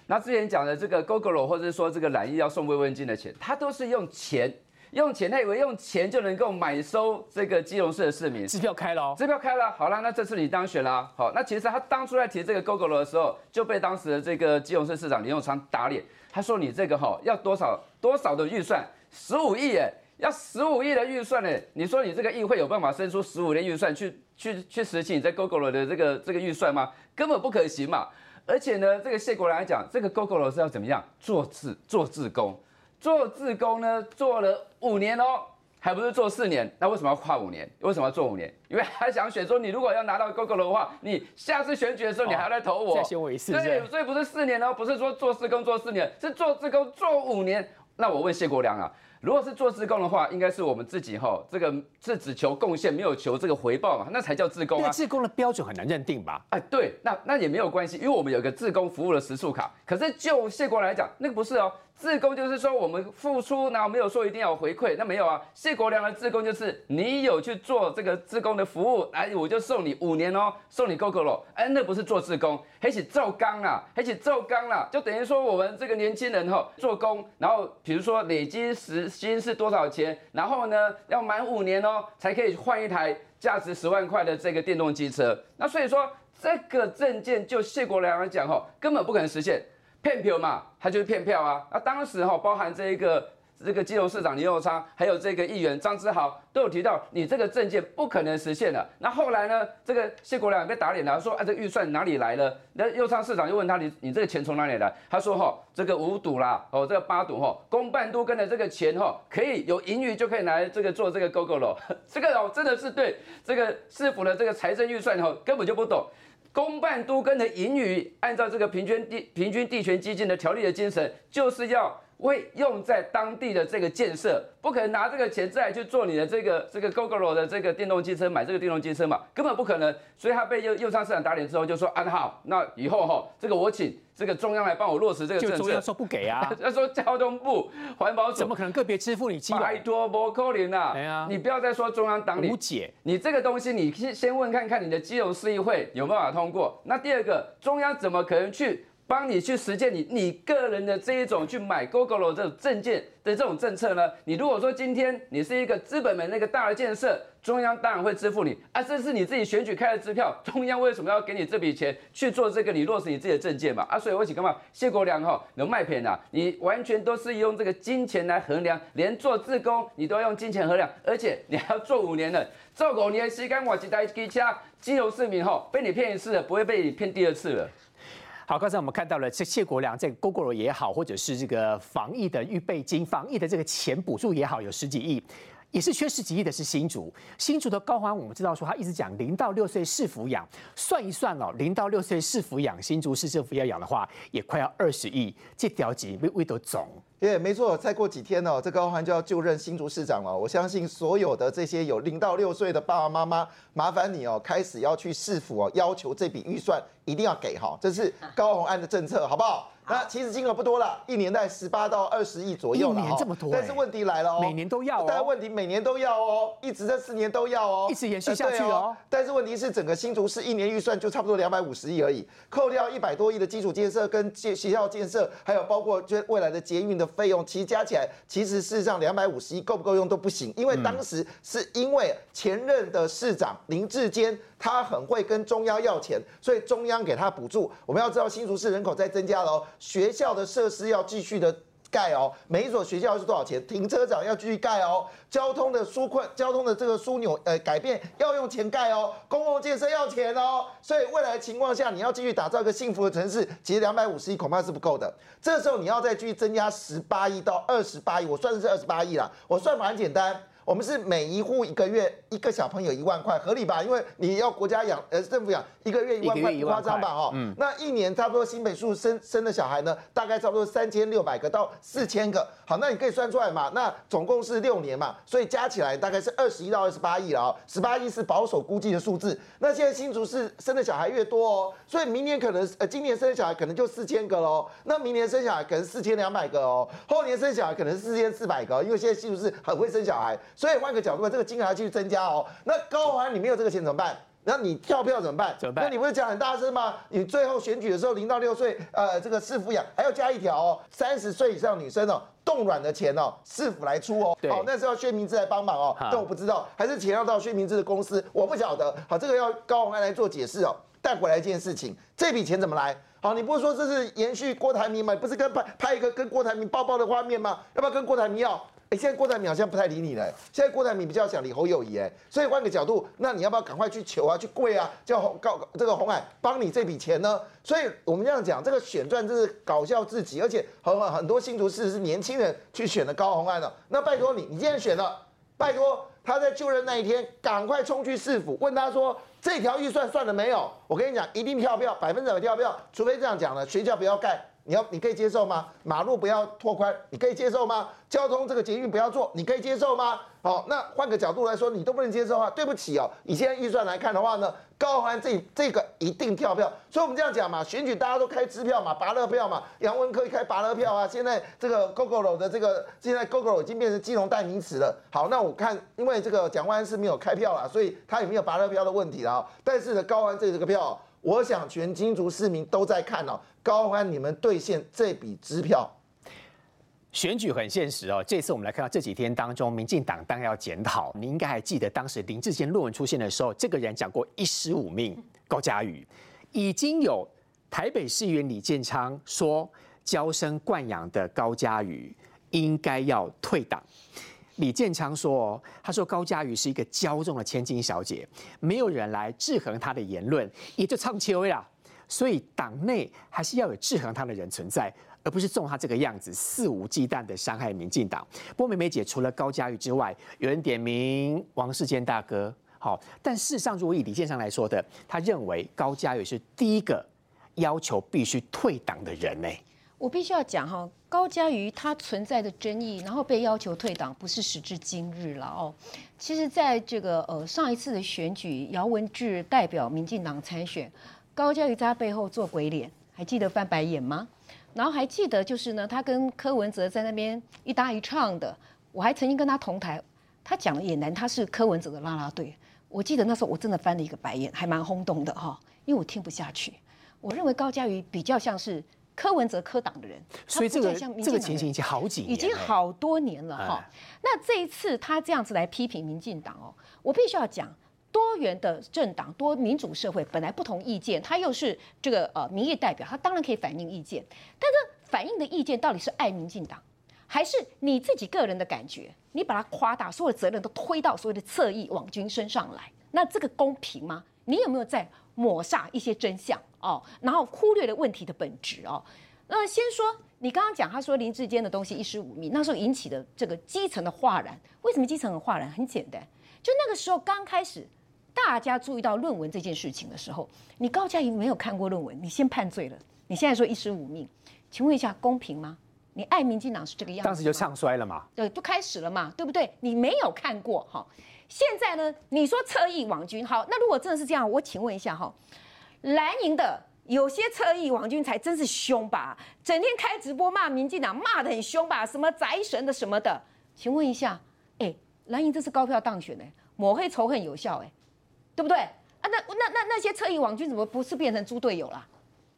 那之前讲的这个 GoGo 或者是说这个蓝衣要送慰问金的钱，他都是用钱。用钱，他以为用钱就能够买收这个基隆市的市民。支票开了，支票开了，好了，那这次你当选了，好，那其实他当初在提这个 GoGo 的时候，就被当时的这个基隆市市长林永昌打脸。他说你这个哈要多少多少的预算，十五亿耶，要十五亿的预算呢？你说你这个议会有办法生出十五亿预算去去去实行你在 GoGo 的这个这个预算吗？根本不可行嘛。而且呢，这个谢国来讲，这个 GoGo 是要怎么样做自做自工。做自工呢，做了五年哦，还不是做四年？那为什么要跨五年？为什么要做五年？因为还想选说，你如果要拿到 GoGo 的话，你下次选举的时候，你还要来投我，再选我一次。对，所以不是四年哦，不是说做四工做四年，是做自工做五年。那我问谢国良啊，如果是做自工的话，应该是我们自己哈，这个是只求贡献，没有求这个回报嘛，那才叫自工啊。自工的标准很难认定吧？哎，对，那那也没有关系，因为我们有一个自工服务的时速卡。可是就谢国来讲，那个不是哦。自工就是说我们付出，然后没有说一定要回馈，那没有啊。谢国良的自工就是你有去做这个自工的服务，哎，我就送你五年哦，送你 GoGo 喽。哎，那不是做自工，还是做钢啊，还是做钢啦，就等于说我们这个年轻人哈做工，然后比如说累积时薪是多少钱，然后呢要满五年哦才可以换一台价值十万块的这个电动机车。那所以说这个证件就谢国良来讲哈，根本不可能实现。骗票嘛，他就是骗票啊！那当时哈，包含这一个这个基隆市长林佑昌，还有这个议员张之豪，都有提到你这个证件不可能实现的。那后来呢，这个谢国良被打脸了，说啊，这预算哪里来了？那佑昌市长就问他，你你这个钱从哪里来？他说哈，这个五赌啦，哦，这个八赌哈，公办都跟的这个钱哈，可以有盈余就可以来这个做这个 GO GO 了。这个哦，真的是对这个市府的这个财政预算哈，根本就不懂。公办都跟的盈余，按照这个平均地平均地权基金的条例的精神，就是要为用在当地的这个建设，不可能拿这个钱再去做你的这个这个 GoGo 的这个电动机车，买这个电动机车嘛，根本不可能。所以他被右右上市场打脸之后，就说安好，那以后哈，这个我请这个中央来帮我落实这个政策。就中央说不给啊，他说交通部环保怎么可能个别支付你基拜托不可能啊！哎呀，你不要再说中央党理无解，你这个东西你先先问看看你的基隆市议会有没有办法通过。那第二个，中央怎么可能去？帮你去实现你你个人的这一种去买 GoGo 这种证件的这种政策呢？你如果说今天你是一个资本门那个大的建设，中央当然会支付你啊，这是你自己选举开的支票，中央为什么要给你这笔钱去做这个你落实你自己的证件嘛？啊，所以我请干嘛？谢国良哈能卖片啊，你完全都是用这个金钱来衡量，连做自工你都要用金钱衡量，而且你还要做五年的，做五年时间我一台机车，金融市民哈被你骗一次了，不会被你骗第二次了。好，刚才我们看到了这谢国良这个 GoGo 也好，或者是这个防疫的预备金、防疫的这个钱补助也好，有十几亿。也是缺十几亿的是新竹，新竹的高环，我们知道说他一直讲零到六岁是抚养，算一算哦，零到六岁是抚养，新竹市政府要养的话，也快要二十亿，这条级为为都总。耶，没错，再过几天哦，这高欢就要就任新竹市长了。我相信所有的这些有零到六岁的爸爸妈妈，麻烦你哦，开始要去市府哦，要求这笔预算一定要给哈，这是高红案的政策，好不好？那其实金额不多了，一年在十八到二十亿左右了，一年这么多，但是问题来了哦，每年都要，但问题每年都要哦，一直这四年都要哦，一直延续下去哦。但是问题是整个新竹市一年预算就差不多两百五十亿而已，扣掉一百多亿的基础建设跟建学校建设，还有包括就未来的捷运的费用，其实加起来，其实事实上两百五十亿够不够用都不行，因为当时是因为前任的市长林志坚。他很会跟中央要钱，所以中央给他补助。我们要知道新竹市人口在增加了哦，学校的设施要继续的盖哦，每一所学校是多少钱？停车场要继续盖哦，交通的疏困、交通的这个枢纽呃改变要用钱盖哦，公共建设要钱哦。所以未来情况下，你要继续打造一个幸福的城市，其实两百五十亿恐怕是不够的。这时候你要再继续增加十八亿到二十八亿，我算的是二十八亿啦，我算法很简单。我们是每一户一个月一个小朋友一万块，合理吧？因为你要国家养，呃，政府养一个月一万块，不夸张吧？哈，嗯，那一年差不多新北数生生的小孩呢，大概差不多三千六百个到四千个。好，那你可以算出来嘛？那总共是六年嘛，所以加起来大概是二十一到二十八亿了啊。十八亿是保守估计的数字。那现在新竹市生的小孩越多哦，所以明年可能呃，今年生的小孩可能就四千个喽。那明年生小孩可能四千两百个哦，后年生小孩可能四千四百个，因为现在新竹市很会生小孩。所以换个角度，这个金额要继续增加哦。那高环你没有这个钱怎么办？那你跳票怎么办？怎么办？那你不是讲很大声吗？你最后选举的时候，零到六岁，呃，这个市抚养还要加一条哦，三十岁以上女生哦，冻卵的钱哦，市府来出哦。好，那是要薛明志来帮忙哦。但我不知道，还是钱要到薛明志的公司，我不晓得。好，这个要高鸿安来做解释哦。带回来一件事情，这笔钱怎么来？好，你不是说这是延续郭台铭吗？不是跟拍拍一个跟郭台铭抱抱的画面吗？要不要跟郭台铭要？哎，现在郭台铭好像不太理你了。现在郭台铭比较想理侯友谊，哎，所以换个角度，那你要不要赶快去求啊，去跪啊，叫红告这个红海帮你这笔钱呢？所以我们这样讲，这个选战真是搞笑至极，而且很很多新竹市是年轻人去选的高红安的。那拜托你，你既然选了，拜托他在就任那一天赶快冲去市府，问他说这条预算算了没有？我跟你讲，一定跳票，百分之百跳票，除非这样讲了，学校不要盖。你要你可以接受吗？马路不要拓宽，你可以接受吗？交通这个捷运不要做，你可以接受吗？好，那换个角度来说，你都不能接受啊？对不起哦，以现在预算来看的话呢，高安这这个一定跳票，所以我们这样讲嘛，选举大家都开支票嘛，拔乐票嘛，杨文科一开拔乐票啊，现在这个 GoGo 的这个现在 GoGo 已经变成金融代名词了。好，那我看因为这个蒋万安是没有开票啦，所以他也没有拔乐票的问题了。但是呢，高安这这个票，我想全金竹市民都在看哦，高安你们兑现这笔支票。选举很现实哦，这次我们来看到这几天当中，民进党当然要检讨。你应该还记得当时林志坚论文出现的时候，这个人讲过一十五命。高嘉瑜已经有台北市议员李建昌说，娇生惯养的高嘉瑜应该要退党。李建昌说，他说高嘉瑜是一个骄纵的千金小姐，没有人来制衡她的言论，也就唱秋啦。所以党内还是要有制衡他的人存在。而不是纵他这个样子肆无忌惮的伤害民进党。不过美美姐除了高嘉瑜之外，有人点名王世坚大哥。好，但事实上，如果以李建上来说的，他认为高嘉瑜是第一个要求必须退党的人呢。我必须要讲哈，高嘉瑜他存在的争议，然后被要求退党，不是时至今日了哦。其实，在这个呃上一次的选举，姚文智代表民进党参选，高嘉瑜在他背后做鬼脸，还记得翻白眼吗？然后还记得，就是呢，他跟柯文哲在那边一搭一唱的。我还曾经跟他同台，他讲的也难，他是柯文哲的啦啦队。我记得那时候我真的翻了一个白眼，还蛮轰动的哈，因为我听不下去。我认为高嘉瑜比较像是柯文哲科党的人，所以这个这个情形已经好几年，已经好多年了哈。那这一次他这样子来批评民进党哦，我必须要讲。多元的政党，多民主社会，本来不同意见，他又是这个呃民意代表，他当然可以反映意见。但是反映的意见到底是爱民进党，还是你自己个人的感觉？你把它夸大，所有的责任都推到所谓的侧翼网军身上来，那这个公平吗？你有没有在抹煞一些真相哦？然后忽略了问题的本质哦？那先说你刚刚讲，他说林志坚的东西一时五命，那时候引起的这个基层的哗然。为什么基层很哗然？很简单，就那个时候刚开始。大家注意到论文这件事情的时候，你高嘉瑜没有看过论文，你先判罪了。你现在说一尸五命，请问一下公平吗？你爱民进党是这个样子，当时就唱衰了嘛？对，就开始了嘛，对不对？你没有看过哈，现在呢，你说侧翼网军好，那如果真的是这样，我请问一下哈，蓝营的有些侧翼网军才真是凶吧？整天开直播骂民进党，骂的很凶吧？什么宅神的什么的，请问一下，哎，蓝营这次高票当选哎，抹黑仇恨有效哎。对不对啊？那那那那些侧翼网军怎么不是变成猪队友了？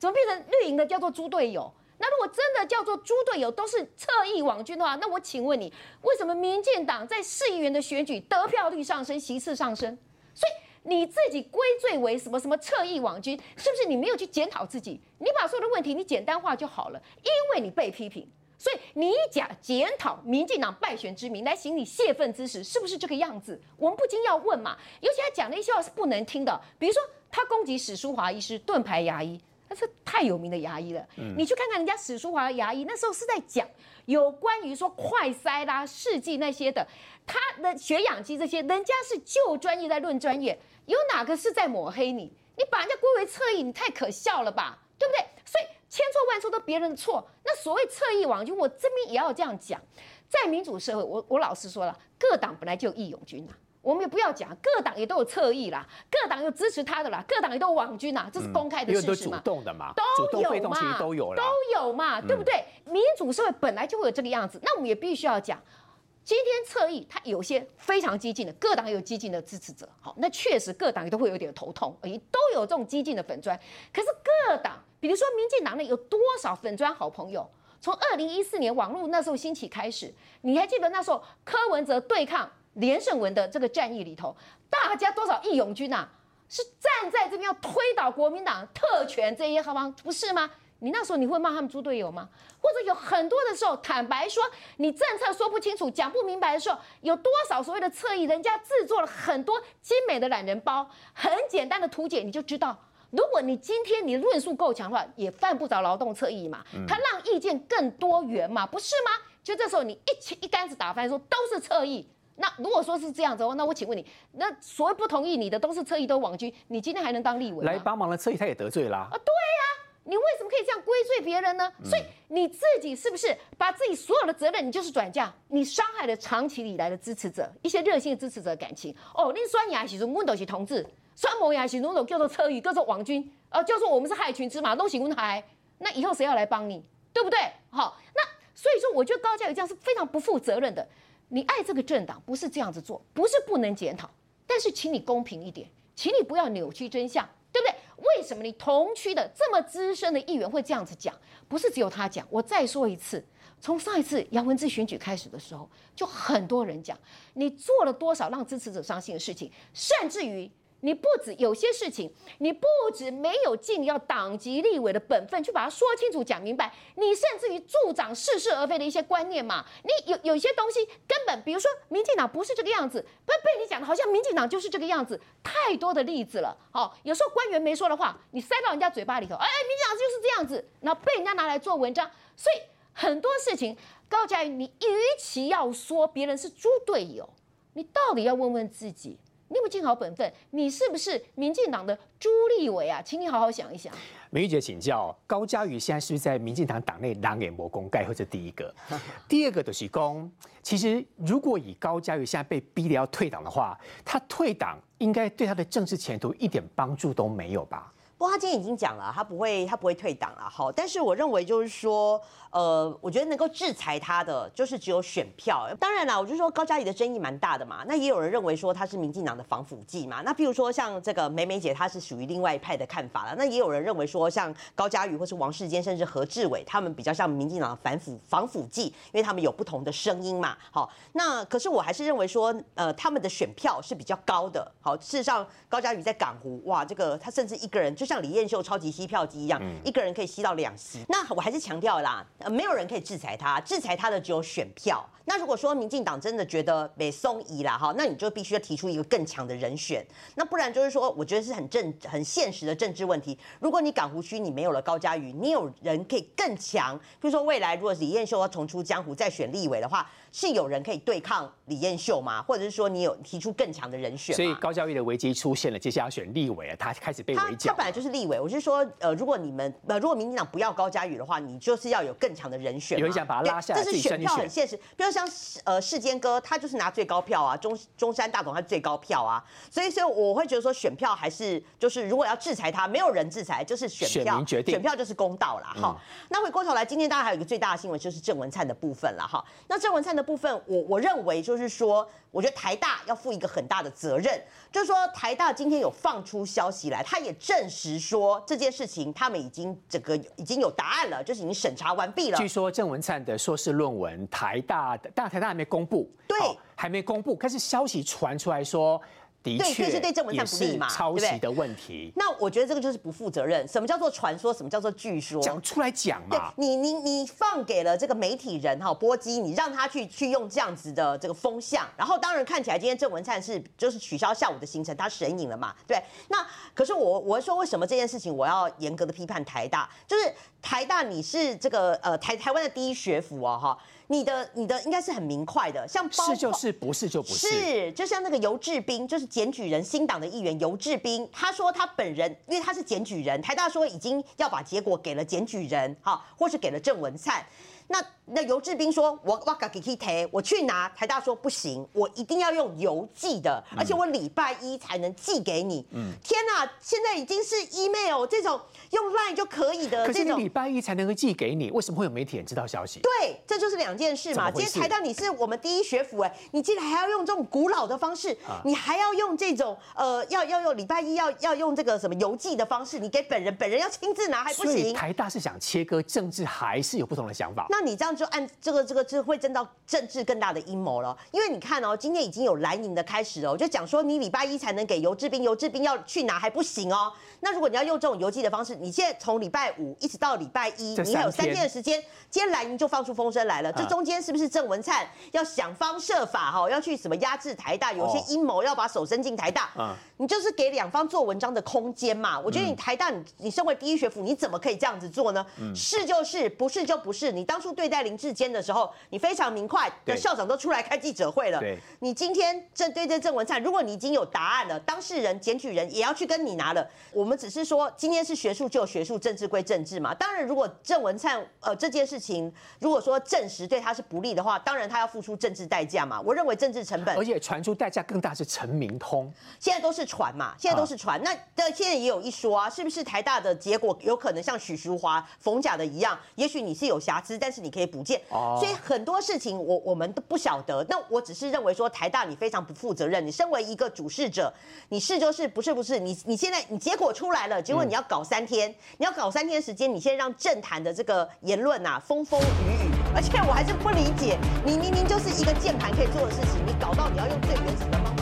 怎么变成绿营的叫做猪队友？那如果真的叫做猪队友都是侧翼网军的话，那我请问你，为什么民进党在市议员的选举得票率上升，席次上升？所以你自己归罪为什么什么侧翼网军？是不是你没有去检讨自己？你把所有的问题你简单化就好了，因为你被批评。所以你假检讨民进党败选之名来行你泄愤之时，是不是这个样子？我们不禁要问嘛。尤其他讲的一些话是不能听的，比如说他攻击史书华医师盾牌牙医，那是太有名的牙医了。你去看看人家史书华牙医，那时候是在讲有关于说快筛啦、试剂那些的，他的血氧机这些，人家是就专业在论专业，有哪个是在抹黑你？你把人家归为侧翼，你太可笑了吧？对不对？所以。千错万错都别人的错，那所谓侧翼网军，我这边也要这样讲，在民主社会，我我老实说了，各党本来就有义勇军呐，我们也不要讲，各党也都有侧翼啦，各党有支持他的啦，各党也都有网军啦，这是公开的事实嘛，主动的嘛，都有嘛，都有都有嘛，对不对？民主社会本来就会有这个样子，那我们也必须要讲。今天侧翼，他有些非常激进的，各党有激进的支持者。好，那确实各党也都会有点头痛，而都有这种激进的粉砖。可是各党，比如说民进党内有多少粉砖好朋友？从二零一四年网络那时候兴起开始，你还记得那时候柯文哲对抗连胜文的这个战役里头，大家多少义勇军呐，是站在这边要推倒国民党特权这些好吗？不是吗？你那时候你会骂他们猪队友吗？或者有很多的时候，坦白说，你政策说不清楚、讲不明白的时候，有多少所谓的侧翼，人家制作了很多精美的懒人包，很简单的图解，你就知道。如果你今天你论述够强的话，也犯不着劳动侧翼嘛。他让意见更多元嘛，不是吗？就这时候你一起一竿子打翻，说都是侧翼。那如果说是这样子的话，那我请问你，那所谓不同意你的都是侧翼，都网军，你今天还能当立委来帮忙的侧翼他也得罪啦。啊，对呀。你为什么可以这样归罪别人呢？所以你自己是不是把自己所有的责任，你就是转嫁？你伤害了长期以来的支持者，一些热心的支持者的感情。哦，你酸牙时阵，我都是同志；酸萌牙时阵，都叫做车宇，叫做王军，呃，叫做我们是害群之马，都喜欢害。那以后谁要来帮你？对不对？好，那所以说，我觉得高嘉瑜这样是非常不负责任的。你爱这个政党，不是这样子做，不是不能检讨，但是请你公平一点，请你不要扭曲真相，对不对？为什么你同区的这么资深的议员会这样子讲？不是只有他讲，我再说一次，从上一次杨文志选举开始的时候，就很多人讲你做了多少让支持者伤心的事情，甚至于。你不止有些事情，你不止没有尽要党籍立委的本分去把它说清楚讲明白，你甚至于助长似是而非的一些观念嘛？你有有些东西根本，比如说民进党不是这个样子，被被你讲的好像民进党就是这个样子，太多的例子了。好，有时候官员没说的话，你塞到人家嘴巴里头，哎，民进党就是这样子，然后被人家拿来做文章。所以很多事情，高嘉瑜，你与其要说别人是猪队友，你到底要问问自己。你有没有尽好本分？你是不是民进党的朱立伟啊？请你好好想一想。美玉姐请教，高嘉瑜现在是不是在民进党党内狼眼魔功盖？或者第一个，第二个就是公。其实如果以高嘉瑜现在被逼的要退党的话，他退党应该对他的政治前途一点帮助都没有吧？不过他今天已经讲了，他不会，他不会退党了。好，但是我认为就是说。呃，我觉得能够制裁他的就是只有选票。当然啦，我就说高嘉怡的争议蛮大的嘛。那也有人认为说他是民进党的防腐剂嘛。那譬如说像这个美美姐，她是属于另外一派的看法了。那也有人认为说像高嘉瑜或是王世坚，甚至何志伟，他们比较像民进党的反腐防腐剂，因为他们有不同的声音嘛。好，那可是我还是认为说，呃，他们的选票是比较高的。好，事实上高嘉瑜在港湖，哇，这个他甚至一个人就像李彦秀超级吸票机一样，一个人可以吸到两席。那我还是强调啦。呃，没有人可以制裁他，制裁他的只有选票。那如果说民进党真的觉得被松移了哈，那你就必须要提出一个更强的人选。那不然就是说，我觉得是很政、很现实的政治问题。如果你港湖区你没有了高嘉瑜，你有人可以更强。比如说未来如果李彦秀要重出江湖再选立委的话。是有人可以对抗李彦秀吗？或者是说你有提出更强的人选？所以高教育的危机出现了，接下来要选立委啊，他开始被围剿。他本来就是立委，我是说，呃，如果你们呃，如果民进党不要高嘉宇的话，你就是要有更强的人选。有人想把他拉下来，这是选票很现实。比如像呃世坚哥，他就是拿最高票啊，中中山大总他最高票啊，所以所以我会觉得说选票还是就是如果要制裁他，没有人制裁，就是选票决定，选票就是公道啦。哈。那回过头来，今天当然还有一个最大的新闻就是郑文灿的部分了哈。那郑文灿的部分，我我。认为就是说，我觉得台大要负一个很大的责任，就是说台大今天有放出消息来，他也证实说这件事情他们已经整个已经有答案了，就是已经审查完毕了。据说郑文灿的硕士论文，台大的，但台大还没公布，对，还没公布，可是消息传出来说。的确，是对郑文灿不利嘛，抄袭的问题。那我觉得这个就是不负责任。什么叫做传说？什么叫做据说？讲出来讲嘛。你你你放给了这个媒体人哈波基，你让他去去用这样子的这个风向，然后当然看起来今天郑文灿是就是取消下午的行程，他神隐了嘛？对。那可是我我说为什么这件事情我要严格的批判台大？就是台大你是这个呃台台湾的第一学府哦哈。你的你的应该是很明快的，像是就是不是就不是，是就像那个尤志斌，就是检举人新党的议员尤志斌，他说他本人因为他是检举人，台大说已经要把结果给了检举人，哈，或是给了郑文灿。那那游志斌说，我我给给提，我去拿台大说不行，我一定要用邮寄的，而且我礼拜一才能寄给你。嗯，天哪，现在已经是 email 这种用 line 就可以的，可是你礼拜一才能够寄给你，为什么会有媒体人知道消息？对，这就是两件事嘛。今天台大你是我们第一学府哎，你竟然还要用这种古老的方式，你还要用这种呃，要要用礼拜一要要用这个什么邮寄的方式，你给本人本人要亲自拿还不行？台大是想切割政治，还是有不同的想法？那你这样就按这个这个这会争到政治更大的阴谋了，因为你看哦，今天已经有蓝营的开始哦，就讲说你礼拜一才能给游志斌，游志斌要去拿还不行哦。那如果你要用这种邮寄的方式，你现在从礼拜五一直到礼拜一，你还有三天的时间，今天蓝营就放出风声来了，这中间是不是郑文灿要想方设法哈，要去什么压制台大，有些阴谋要把手伸进台大？嗯，你就是给两方做文章的空间嘛。我觉得你台大，你你身为第一学府，你怎么可以这样子做呢？是就是，不是就不是。你当。初对待林志坚的时候，你非常明快的校长都出来开记者会了。对，你今天针对这郑文灿，如果你已经有答案了，当事人、检举人也要去跟你拿了。我们只是说，今天是学术就有学术，政治归政治嘛。当然，如果郑文灿呃这件事情，如果说证实对他是不利的话，当然他要付出政治代价嘛。我认为政治成本而，且传出代价更大是陈明通，现在都是传嘛，现在都是传。那的现在也有一说啊，是不是台大的结果有可能像许淑华、冯甲的一样？也许你是有瑕疵，但是你可以补件。哦所以很多事情我我们都不晓得。那我只是认为说台大你非常不负责任。你身为一个主事者，你是就是不是不是？你你现在你结果出来了，结果你要搞三天，你要搞三天时间，你现在让政坛的这个言论呐、风风雨雨。而且我还是不理解，你明明就是一个键盘可以做的事情，你搞到你要用最原始的方法，要。